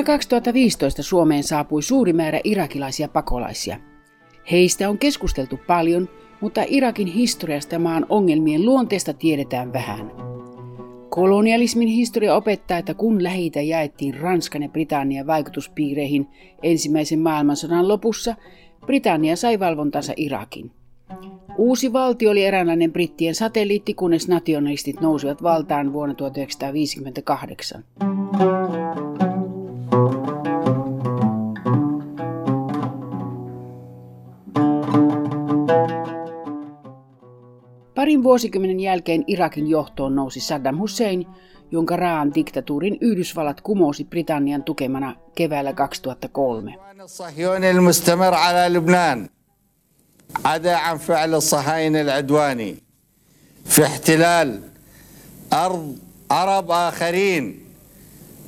Vuonna 2015 Suomeen saapui suuri määrä irakilaisia pakolaisia. Heistä on keskusteltu paljon, mutta Irakin historiasta ja maan ongelmien luonteesta tiedetään vähän. Kolonialismin historia opettaa, että kun lähitä jaettiin Ranskan ja Britannian vaikutuspiireihin ensimmäisen maailmansodan lopussa, Britannia sai valvontansa Irakin. Uusi valtio oli eräänlainen brittien satelliitti, kunnes nationalistit nousivat valtaan vuonna 1958. Parin vuosikymmenen jälkeen Irakin johtoon nousi Saddam Hussein, jonka raan diktatuurin Yhdysvallat kumosi Britannian tukemana keväällä 2003. عدا عن فعل الصهاينة العدواني في احتلال أرض عرب آخرين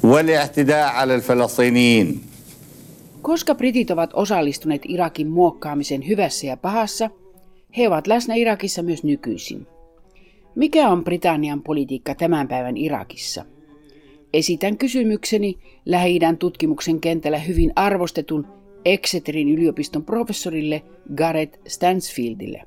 والاعتداء على الفلسطينيين Koska britit ovat osallistuneet Irakin muokkaamisen hyvässä ja pahassa, he ovat läsnä Irakissa myös nykyisin. Mikä on Britannian politiikka tämän päivän Irakissa? Esitän kysymykseni lähi tutkimuksen kentällä hyvin arvostetun Exeterin yliopiston professorille Gareth Stansfieldille.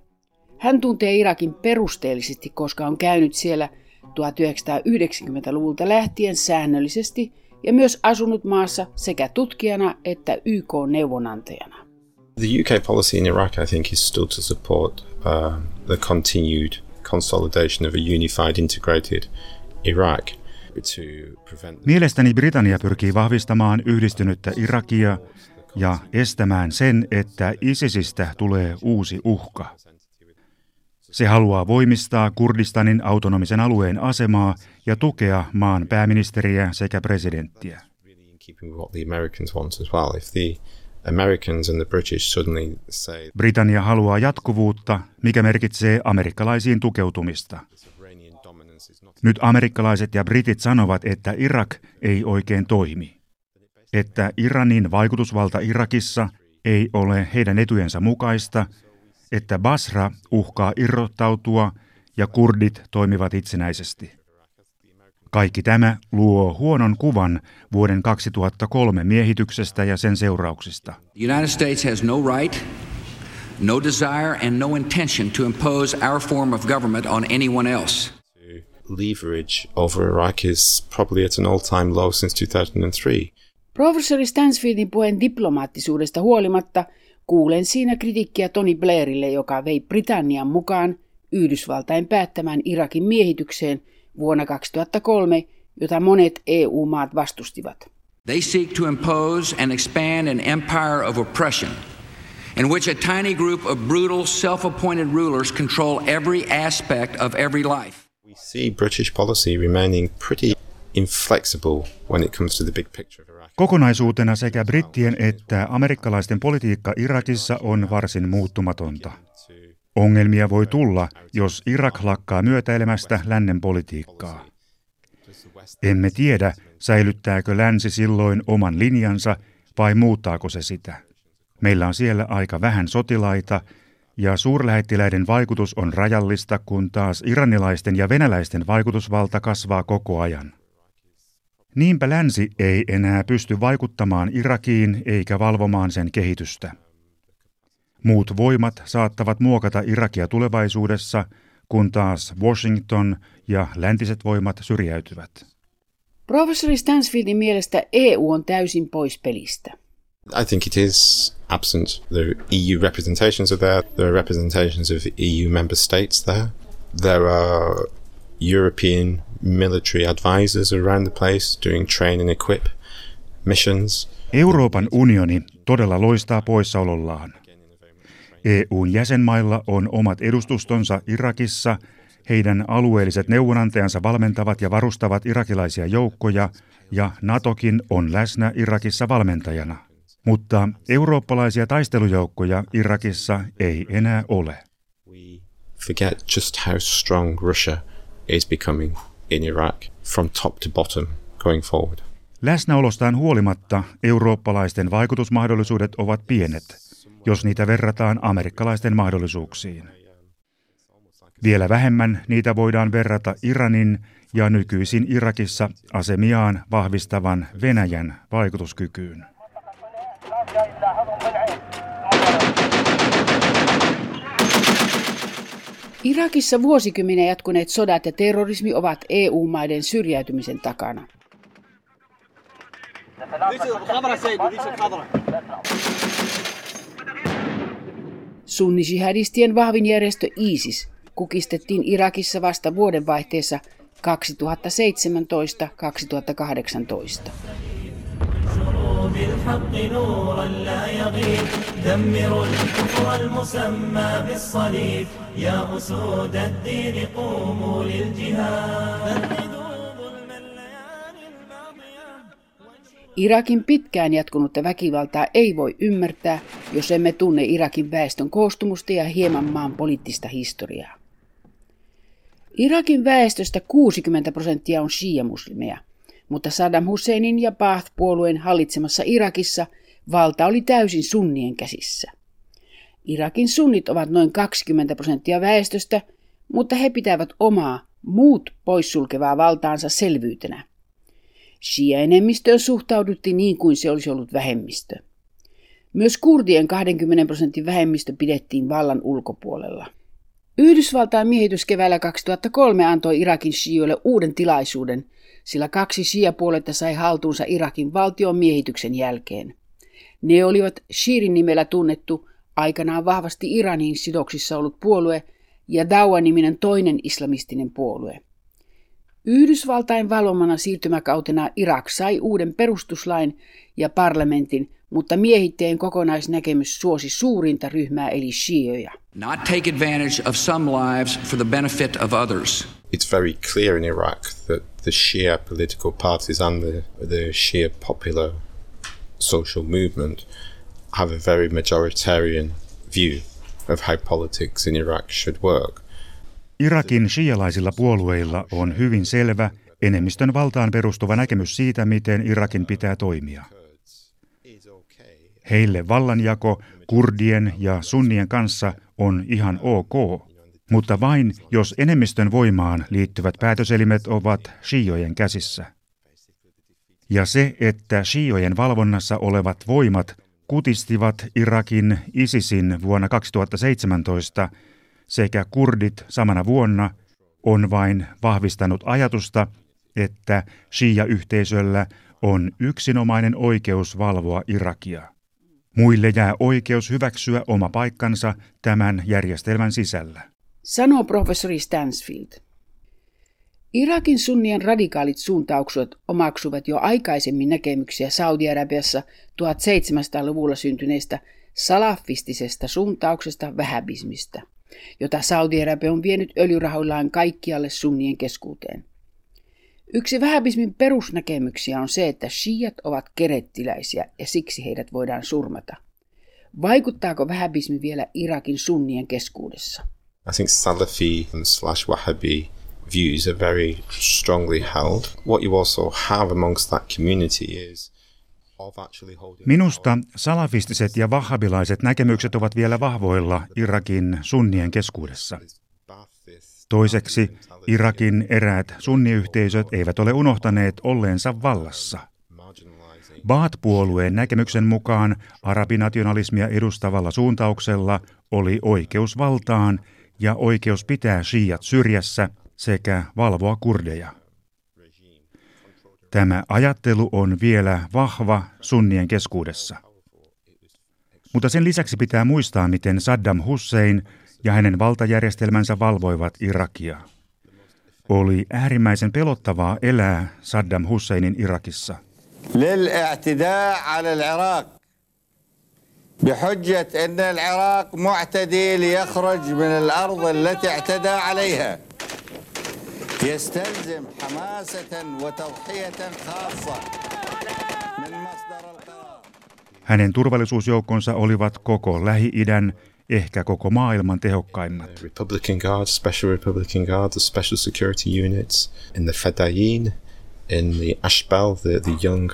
Hän tuntee Irakin perusteellisesti, koska on käynyt siellä 1990-luvulta lähtien säännöllisesti ja myös asunut maassa sekä tutkijana että YK-neuvonantajana. The UK policy in Iraq, I think, is still to support uh, the continued consolidation of a unified, integrated Iraq. Mielestäni Britannia pyrkii vahvistamaan yhdistynyttä Irakia ja estämään sen, että ISISistä tulee uusi uhka. Se haluaa voimistaa Kurdistanin autonomisen alueen asemaa ja tukea maan pääministeriä sekä presidenttiä. Britannia haluaa jatkuvuutta, mikä merkitsee amerikkalaisiin tukeutumista. Nyt amerikkalaiset ja britit sanovat, että Irak ei oikein toimi että Iranin vaikutusvalta Irakissa ei ole heidän etujensa mukaista, että Basra uhkaa irrottautua ja kurdit toimivat itsenäisesti. Kaikki tämä luo huonon kuvan vuoden 2003 miehityksestä ja sen seurauksista. The United States has no right, no desire and no intention to impose our form of government on anyone else. Leverage over Iraq is probably at an all-time low since 2003. Professori Stansfieldin puheen diplomaattisuudesta huolimatta kuulen siinä kritiikkiä Tony Blairille, joka vei Britannian mukaan Yhdysvaltain päättämään Irakin miehitykseen vuonna 2003, jota monet EU-maat vastustivat. They seek to impose and expand an empire of oppression in which a tiny group of brutal self-appointed rulers control every aspect of every life. We see British policy remaining pretty inflexible when it comes to the big picture of Iraq. Kokonaisuutena sekä brittien että amerikkalaisten politiikka Irakissa on varsin muuttumatonta. Ongelmia voi tulla, jos Irak lakkaa myötäilemästä lännen politiikkaa. Emme tiedä, säilyttääkö länsi silloin oman linjansa vai muuttaako se sitä. Meillä on siellä aika vähän sotilaita ja suurlähettiläiden vaikutus on rajallista, kun taas iranilaisten ja venäläisten vaikutusvalta kasvaa koko ajan. Niinpä länsi ei enää pysty vaikuttamaan Irakiin eikä valvomaan sen kehitystä. Muut voimat saattavat muokata Irakia tulevaisuudessa, kun taas Washington ja läntiset voimat syrjäytyvät. Professori Stansfieldin mielestä EU on täysin pois pelistä. I think it is absent. The EU representations are there. There are representations of EU member states there. There are European military advisors around the place doing train and equip missions. Euroopan unioni todella loistaa poissaolollaan. EUn jäsenmailla on omat edustustonsa Irakissa, heidän alueelliset neuvonantajansa valmentavat ja varustavat irakilaisia joukkoja, ja NATOkin on läsnä Irakissa valmentajana. Mutta eurooppalaisia taistelujoukkoja Irakissa ei enää ole. We forget just how strong Russia is becoming in Iraq from top to bottom going forward. Läsnäolostaan huolimatta eurooppalaisten vaikutusmahdollisuudet ovat pienet, jos niitä verrataan amerikkalaisten mahdollisuuksiin. Vielä vähemmän niitä voidaan verrata Iranin ja nykyisin Irakissa asemiaan vahvistavan Venäjän vaikutuskykyyn. Irakissa vuosikymmenen jatkuneet sodat ja terrorismi ovat EU-maiden syrjäytymisen takana. Sunni-jihadistien vahvin järjestö ISIS kukistettiin Irakissa vasta vuodenvaihteessa 2017-2018. بالحق نورا لا يغيب دمروا الكفر المسمى بالصليب يا أسود الدين قوموا للجهاد Irakin pitkään jatkunutta väkivaltaa ei voi ymmärtää, jos emme tunne Irakin väestön koostumusta ja hieman maan poliittista historiaa. Irakin väestöstä 60 prosenttia on shia-muslimeja, mutta Saddam Husseinin ja Baath-puolueen hallitsemassa Irakissa valta oli täysin sunnien käsissä. Irakin sunnit ovat noin 20 prosenttia väestöstä, mutta he pitävät omaa muut poissulkevaa valtaansa selvyytenä. Shia-enemmistöön suhtauduttiin niin kuin se olisi ollut vähemmistö. Myös kurdien 20 prosentin vähemmistö pidettiin vallan ulkopuolella. Yhdysvaltain miehitys keväällä 2003 antoi Irakin shioille uuden tilaisuuden, sillä kaksi shia-puoletta sai haltuunsa Irakin valtion miehityksen jälkeen. Ne olivat Shirin nimellä tunnettu, aikanaan vahvasti Iraniin sidoksissa ollut puolue ja Dawa-niminen toinen islamistinen puolue. Yhdysvaltain valomana siirtymäkautena Irak sai uuden perustuslain ja parlamentin, mutta miehittäjien kokonaisnäkemys suosi suurinta ryhmää eli shioja. Not take advantage of some lives for the benefit of others. It's very clear in Iraq that the Shia political parties and the, the Shia popular social movement have a very majoritarian view of how politics in Iraq should work. Irakin shialaisilla puolueilla on hyvin selvä enemmistön valtaan perustuva näkemys siitä, miten Irakin pitää toimia. Heille vallanjako kurdien ja sunnien kanssa on ihan ok, mutta vain jos enemmistön voimaan liittyvät päätöselimet ovat shiojen käsissä. Ja se, että shiojen valvonnassa olevat voimat kutistivat Irakin ISISin vuonna 2017 sekä kurdit samana vuonna, on vain vahvistanut ajatusta, että shia-yhteisöllä on yksinomainen oikeus valvoa Irakia. Muille jää oikeus hyväksyä oma paikkansa tämän järjestelmän sisällä. Sanoo professori Stansfield. Irakin sunnien radikaalit suuntaukset omaksuvat jo aikaisemmin näkemyksiä Saudi-Arabiassa 1700-luvulla syntyneestä salafistisesta suuntauksesta vähäbismistä, jota Saudi-Arabia on vienyt öljyrahoillaan kaikkialle sunnien keskuuteen. Yksi vähäbismin perusnäkemyksiä on se, että shiat ovat kerettiläisiä ja siksi heidät voidaan surmata. Vaikuttaako vähäbismi vielä Irakin sunnien keskuudessa? I think Salafi slash Wahhabi views are very strongly held. What you also have amongst that community is Minusta salafistiset ja vahhabilaiset näkemykset ovat vielä vahvoilla Irakin sunnien keskuudessa. Toiseksi Irakin eräät sunniyhteisöt eivät ole unohtaneet olleensa vallassa. Baat-puolueen näkemyksen mukaan arabinationalismia edustavalla suuntauksella oli oikeus valtaan ja oikeus pitää shiat syrjässä sekä valvoa kurdeja. Tämä ajattelu on vielä vahva sunnien keskuudessa. Mutta sen lisäksi pitää muistaa, miten Saddam Hussein ja hänen valtajärjestelmänsä valvoivat Irakia. Oli äärimmäisen pelottavaa elää Saddam Husseinin Irakissa. بحجة أن العراق معتدي ليخرج من الأرض التي اعتدى عليها يستلزم حماسة وتضحية خاصة من مصدر القرار Hänen turvallisuusjoukkonsa olivat koko Lähi-idän ehkä koko maailman tehokkaimmat. Republican Guard, Special Republican Guard, the Special Security Units, in the Fedayeen, in the Ashbal, the, the young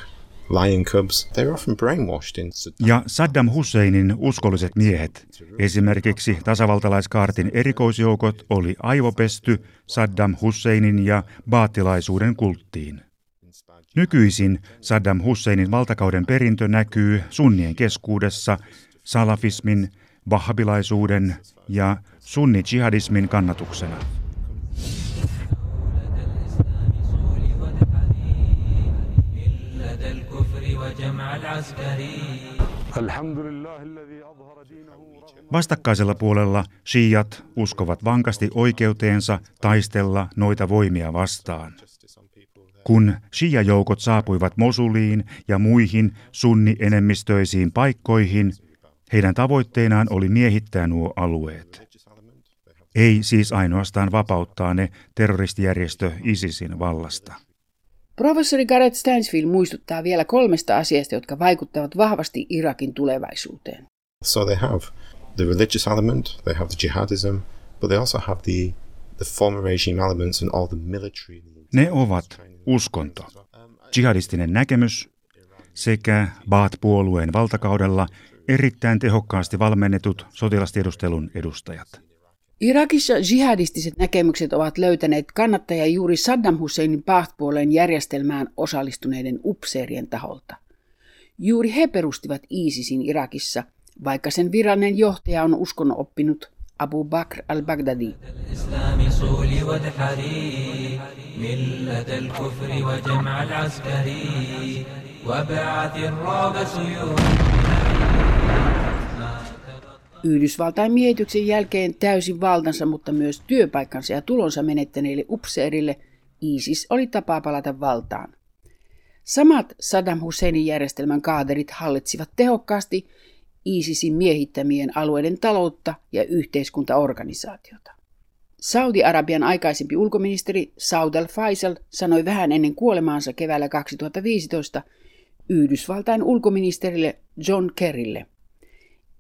lion cubs, they're often brainwashed in Ja Saddam Husseinin uskolliset miehet, esimerkiksi tasavaltalaiskaartin erikoisjoukot, oli aivopesty Saddam Husseinin ja baatilaisuuden kulttiin. Nykyisin Saddam Husseinin valtakauden perintö näkyy sunnien keskuudessa salafismin, vahhabilaisuuden ja sunni-jihadismin kannatuksena. Vastakkaisella puolella shiat uskovat vankasti oikeuteensa taistella noita voimia vastaan. Kun shia-joukot saapuivat Mosuliin ja muihin sunni-enemmistöisiin paikkoihin, heidän tavoitteenaan oli miehittää nuo alueet. Ei siis ainoastaan vapauttaa ne terroristijärjestö ISISin vallasta. Professori Gareth Stansfield muistuttaa vielä kolmesta asiasta, jotka vaikuttavat vahvasti Irakin tulevaisuuteen. So they have the religious element, they have the jihadism, but they also have the, the former regime elements and all the military. Ne ovat uskonto, jihadistinen näkemys sekä Baath-puolueen valtakaudella erittäin tehokkaasti valmennetut sotilastiedustelun edustajat. Irakissa jihadistiset näkemykset ovat löytäneet kannattajia juuri Saddam Husseinin Baath-puoleen järjestelmään osallistuneiden upseerien taholta. Juuri he perustivat ISISin Irakissa, vaikka sen virallinen johtaja on uskon oppinut Abu Bakr al-Baghdadi. Yhdysvaltain miehityksen jälkeen täysin valtansa, mutta myös työpaikkansa ja tulonsa menettäneille upseerille ISIS oli tapa palata valtaan. Samat Saddam Husseinin järjestelmän kaaderit hallitsivat tehokkaasti ISISin miehittämien alueiden taloutta ja yhteiskuntaorganisaatiota. Saudi-Arabian aikaisempi ulkoministeri Saud al-Faisal sanoi vähän ennen kuolemaansa keväällä 2015 Yhdysvaltain ulkoministerille John Kerrylle.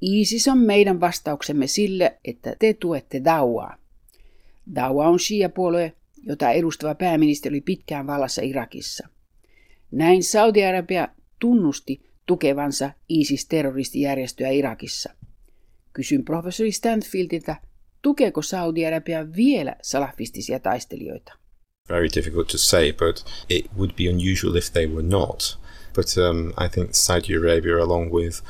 ISIS on meidän vastauksemme sille, että te tuette Dawaa. Dawa on shia-puolue, jota edustava pääministeri oli pitkään vallassa Irakissa. Näin Saudi-Arabia tunnusti tukevansa ISIS-terroristijärjestöä Irakissa. Kysyn professori Stanfieldiltä, tukeeko Saudi-Arabia vielä salafistisia taistelijoita? Very difficult to say, but it would be unusual if they were not. But um, I think Saudi Arabia, along with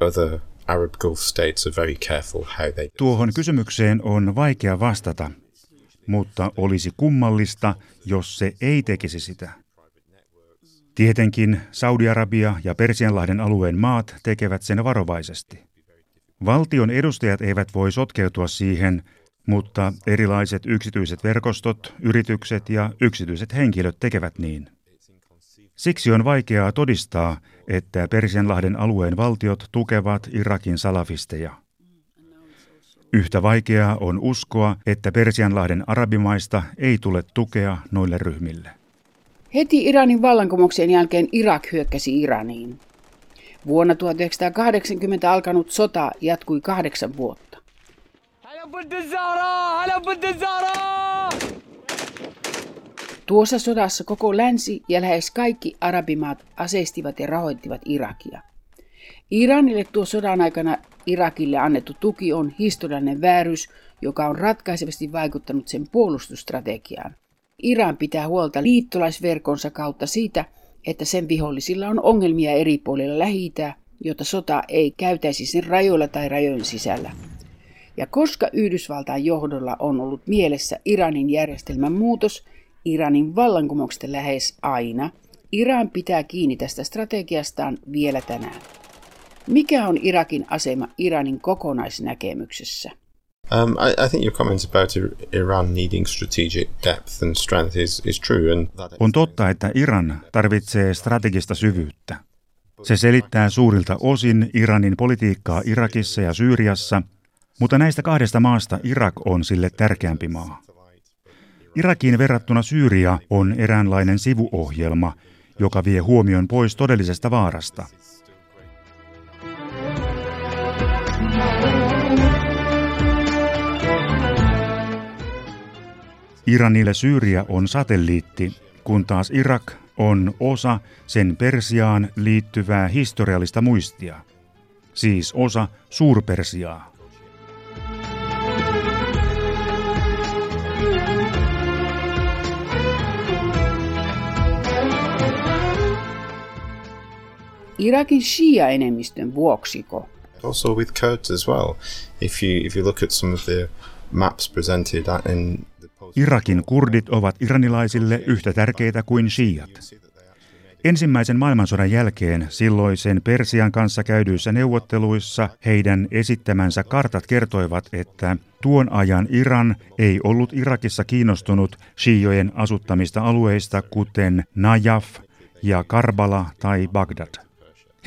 other Arab Gulf states, are very careful how they. Tuohon kysymykseen on vaikea vastata, mutta olisi kummallista, jos se ei tekisi sitä. Tietenkin Saudi-Arabia ja Persianlahden alueen maat tekevät sen varovaisesti. Valtion edustajat eivät voi sotkeutua siihen, mutta erilaiset yksityiset verkostot, yritykset ja yksityiset henkilöt tekevät niin. Siksi on vaikeaa todistaa, että Persianlahden alueen valtiot tukevat Irakin salafisteja. Yhtä vaikeaa on uskoa, että Persianlahden arabimaista ei tule tukea noille ryhmille. Heti Iranin vallankumouksen jälkeen Irak hyökkäsi Iraniin. Vuonna 1980 alkanut sota jatkui kahdeksan vuotta. Tuossa sodassa koko länsi ja lähes kaikki arabimaat aseistivat ja rahoittivat Irakia. Iranille tuo sodan aikana Irakille annettu tuki on historiallinen väärys, joka on ratkaisevasti vaikuttanut sen puolustusstrategiaan. Iran pitää huolta liittolaisverkonsa kautta siitä, että sen vihollisilla on ongelmia eri puolilla lähi jotta sota ei käytäisi sen rajoilla tai rajojen sisällä. Ja koska Yhdysvaltain johdolla on ollut mielessä Iranin järjestelmän muutos, Iranin vallankumouksesta lähes aina, Iran pitää kiinni tästä strategiastaan vielä tänään. Mikä on Irakin asema Iranin kokonaisnäkemyksessä? Um, I, I think your comments about Iran needing strategic depth and strength is, is true. And that On totta, että Iran tarvitsee strategista syvyyttä. Se selittää suurilta osin Iranin politiikkaa Irakissa ja Syyriassa, mutta näistä kahdesta maasta Irak on sille tärkeämpi maa. Irakiin verrattuna Syyria on eräänlainen sivuohjelma, joka vie huomion pois todellisesta vaarasta. Iranille Syyria on satelliitti, kun taas Irak on osa sen Persiaan liittyvää historiallista muistia, siis osa Suurpersiaa. Irakin Shia-enemmistön vuoksiko? Also with Kurds as well. If you if you look at some of the maps presented in Irakin kurdit ovat iranilaisille yhtä tärkeitä kuin shiat. Ensimmäisen maailmansodan jälkeen silloisen Persian kanssa käydyissä neuvotteluissa heidän esittämänsä kartat kertoivat, että tuon ajan Iran ei ollut Irakissa kiinnostunut shiojen asuttamista alueista kuten Najaf ja Karbala tai Bagdad.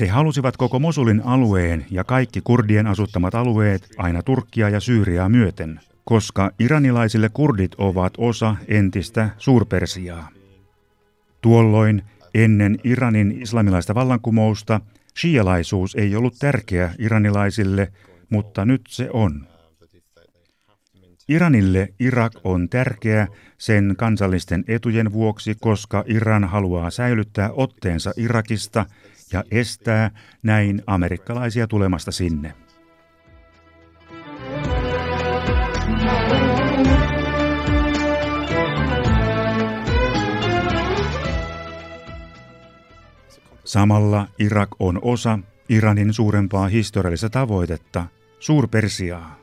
He halusivat koko Mosulin alueen ja kaikki kurdien asuttamat alueet aina Turkkia ja Syyriaa myöten, koska iranilaisille kurdit ovat osa entistä Suurpersiaa. Tuolloin ennen Iranin islamilaista vallankumousta shialaisuus ei ollut tärkeä iranilaisille, mutta nyt se on. Iranille Irak on tärkeä sen kansallisten etujen vuoksi, koska Iran haluaa säilyttää otteensa Irakista ja estää näin amerikkalaisia tulemasta sinne. Samalla Irak on osa Iranin suurempaa historiallista tavoitetta, Suurpersiaa.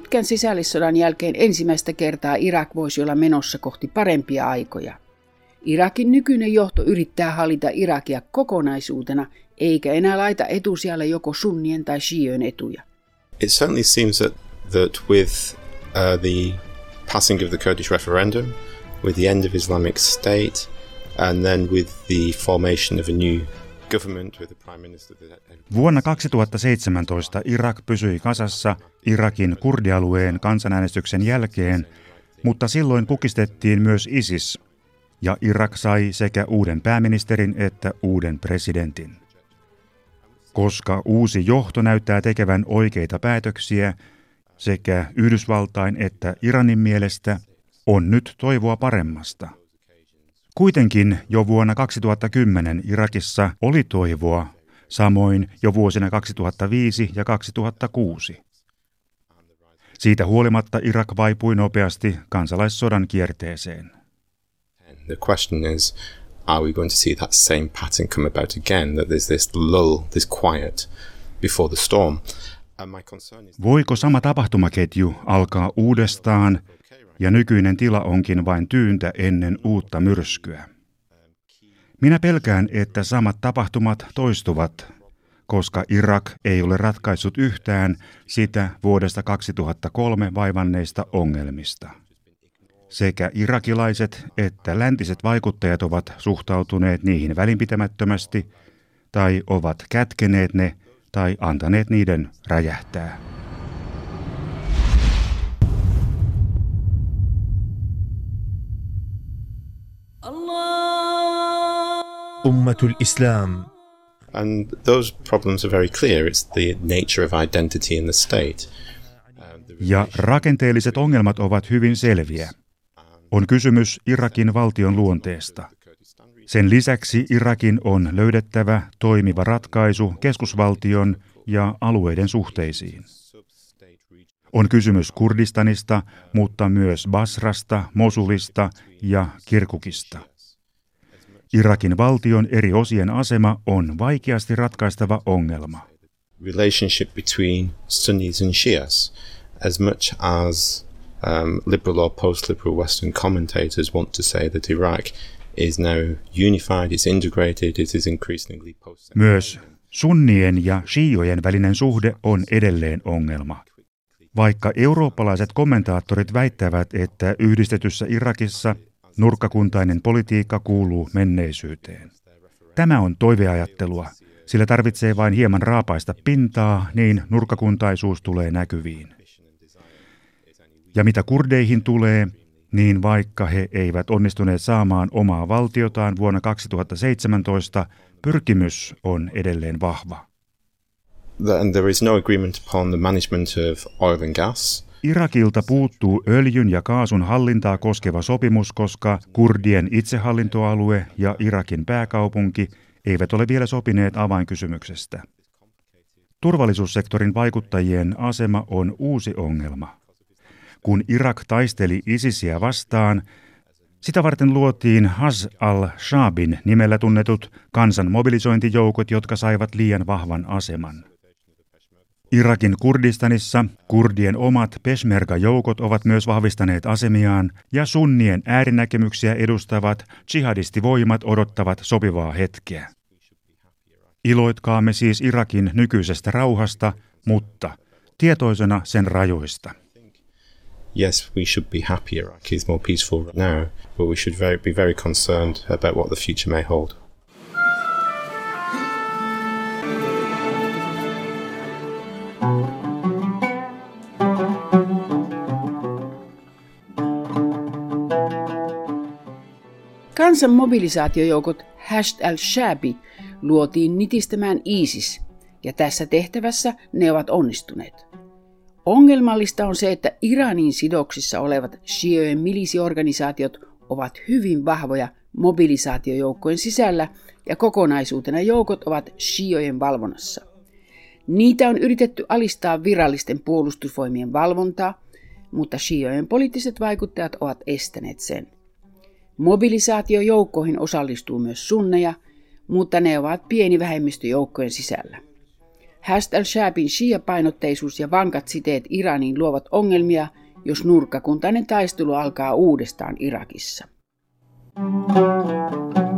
Pitkän sisällissodan jälkeen ensimmäistä kertaa Irak voisi olla menossa kohti parempia aikoja. Irakin nykyinen johto yrittää hallita Irakia kokonaisuutena, eikä enää laita etusijalle joko sunnien tai shiojen etuja. It certainly seems that, that with uh, the passing of the Kurdish referendum, with the end of Islamic State, and then with the formation of a new Vuonna 2017 Irak pysyi kasassa Irakin kurdialueen kansanäänestyksen jälkeen, mutta silloin kukistettiin myös ISIS, ja Irak sai sekä uuden pääministerin että uuden presidentin. Koska uusi johto näyttää tekevän oikeita päätöksiä, sekä Yhdysvaltain että Iranin mielestä on nyt toivoa paremmasta – Kuitenkin jo vuonna 2010 Irakissa oli toivoa, samoin jo vuosina 2005 ja 2006. Siitä huolimatta Irak vaipui nopeasti kansalaissodan kierteeseen. The question is, are we going to see that same pattern come about again, that there's this lull, this quiet before the storm? Voiko sama tapahtumaketju alkaa uudestaan ja nykyinen tila onkin vain tyyntä ennen uutta myrskyä. Minä pelkään, että samat tapahtumat toistuvat, koska Irak ei ole ratkaissut yhtään sitä vuodesta 2003 vaivanneista ongelmista. Sekä irakilaiset että läntiset vaikuttajat ovat suhtautuneet niihin välinpitämättömästi tai ovat kätkeneet ne tai antaneet niiden räjähtää. أمة الإسلام And those problems are very clear. It's the nature of identity in the state. Ja rakenteelliset ongelmat ovat hyvin selviä. On kysymys Irakin valtion luonteesta. Sen lisäksi Irakin on löydettävä toimiva ratkaisu keskusvaltion ja alueiden suhteisiin. On kysymys Kurdistanista, mutta myös Basrasta, Mosulista ja Kirkukista. Irakin valtion eri osien asema on vaikeasti ratkaistava ongelma. Relationship between Sunnis and Shias, as much as um, liberal or post-liberal Western commentators want to say that Iraq is now unified, it's integrated, it is increasingly post Myös sunnien ja shiojen välinen suhde on edelleen ongelma. Vaikka eurooppalaiset kommentaattorit väittävät, että yhdistetyssä Irakissa Nurkkakuntainen politiikka kuuluu menneisyyteen. Tämä on toiveajattelua, sillä tarvitsee vain hieman raapaista pintaa, niin nurkkakuntaisuus tulee näkyviin. Ja mitä kurdeihin tulee, niin vaikka he eivät onnistuneet saamaan omaa valtiotaan vuonna 2017, pyrkimys on edelleen vahva. And there is no agreement upon the management of oil and gas. Irakilta puuttuu öljyn ja kaasun hallintaa koskeva sopimus, koska kurdien itsehallintoalue ja Irakin pääkaupunki eivät ole vielä sopineet avainkysymyksestä. Turvallisuussektorin vaikuttajien asema on uusi ongelma. Kun Irak taisteli ISISiä vastaan, sitä varten luotiin Haz al-Shabin nimellä tunnetut kansan mobilisointijoukot, jotka saivat liian vahvan aseman. Irakin Kurdistanissa kurdien omat Peshmerga-joukot ovat myös vahvistaneet asemiaan ja sunnien äärinäkemyksiä edustavat jihadistivoimat odottavat sopivaa hetkeä. Iloitkaamme siis Irakin nykyisestä rauhasta, mutta tietoisena sen rajoista. Yes, we should be happy Iraq is more peaceful now, but we should very, be very concerned about what the future may hold. Kansan mobilisaatiojoukot Hasht al-Shabi luotiin nitistämään ISIS, ja tässä tehtävässä ne ovat onnistuneet. Ongelmallista on se, että Iranin sidoksissa olevat shiojen milisiorganisaatiot ovat hyvin vahvoja mobilisaatiojoukkojen sisällä ja kokonaisuutena joukot ovat shiojen valvonnassa. Niitä on yritetty alistaa virallisten puolustusvoimien valvontaa, mutta shiojen poliittiset vaikuttajat ovat estäneet sen. Mobilisaatiojoukkoihin osallistuu myös sunneja, mutta ne ovat pieni vähemmistö joukkojen sisällä. Hast al-Shabin shia-painotteisuus ja vankat siteet Iraniin luovat ongelmia, jos nurkkakuntainen taistelu alkaa uudestaan Irakissa. Thank you.